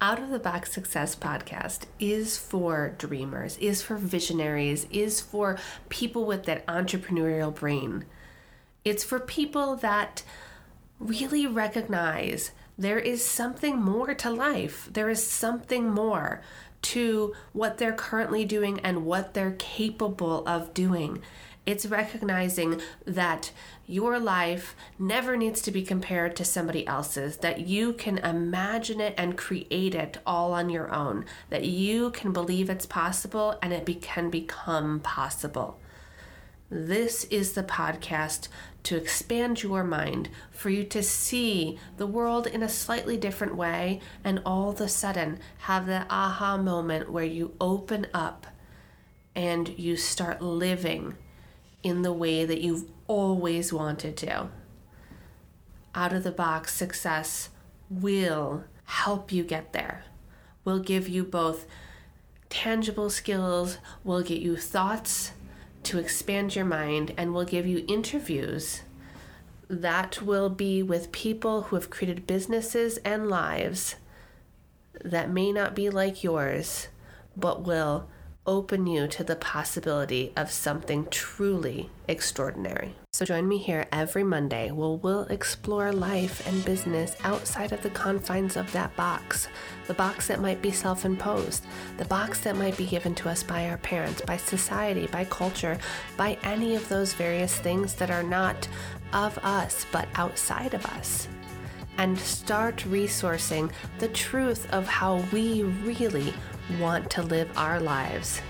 Out of the Box Success podcast is for dreamers, is for visionaries, is for people with that entrepreneurial brain. It's for people that really recognize there is something more to life. There is something more to what they're currently doing and what they're capable of doing. It's recognizing that your life never needs to be compared to somebody else's, that you can imagine it and create it all on your own, that you can believe it's possible and it be- can become possible. This is the podcast to expand your mind, for you to see the world in a slightly different way, and all of a sudden have that aha moment where you open up and you start living in the way that you've always wanted to. Out of the box success will help you get there, will give you both tangible skills, will get you thoughts to expand your mind, and will give you interviews that will be with people who have created businesses and lives that may not be like yours, but will open you to the possibility of something truly extraordinary. So join me here every Monday where we'll explore life and business outside of the confines of that box. The box that might be self imposed, the box that might be given to us by our parents, by society, by culture, by any of those various things that are not of us but outside of us and start resourcing the truth of how we really want to live our lives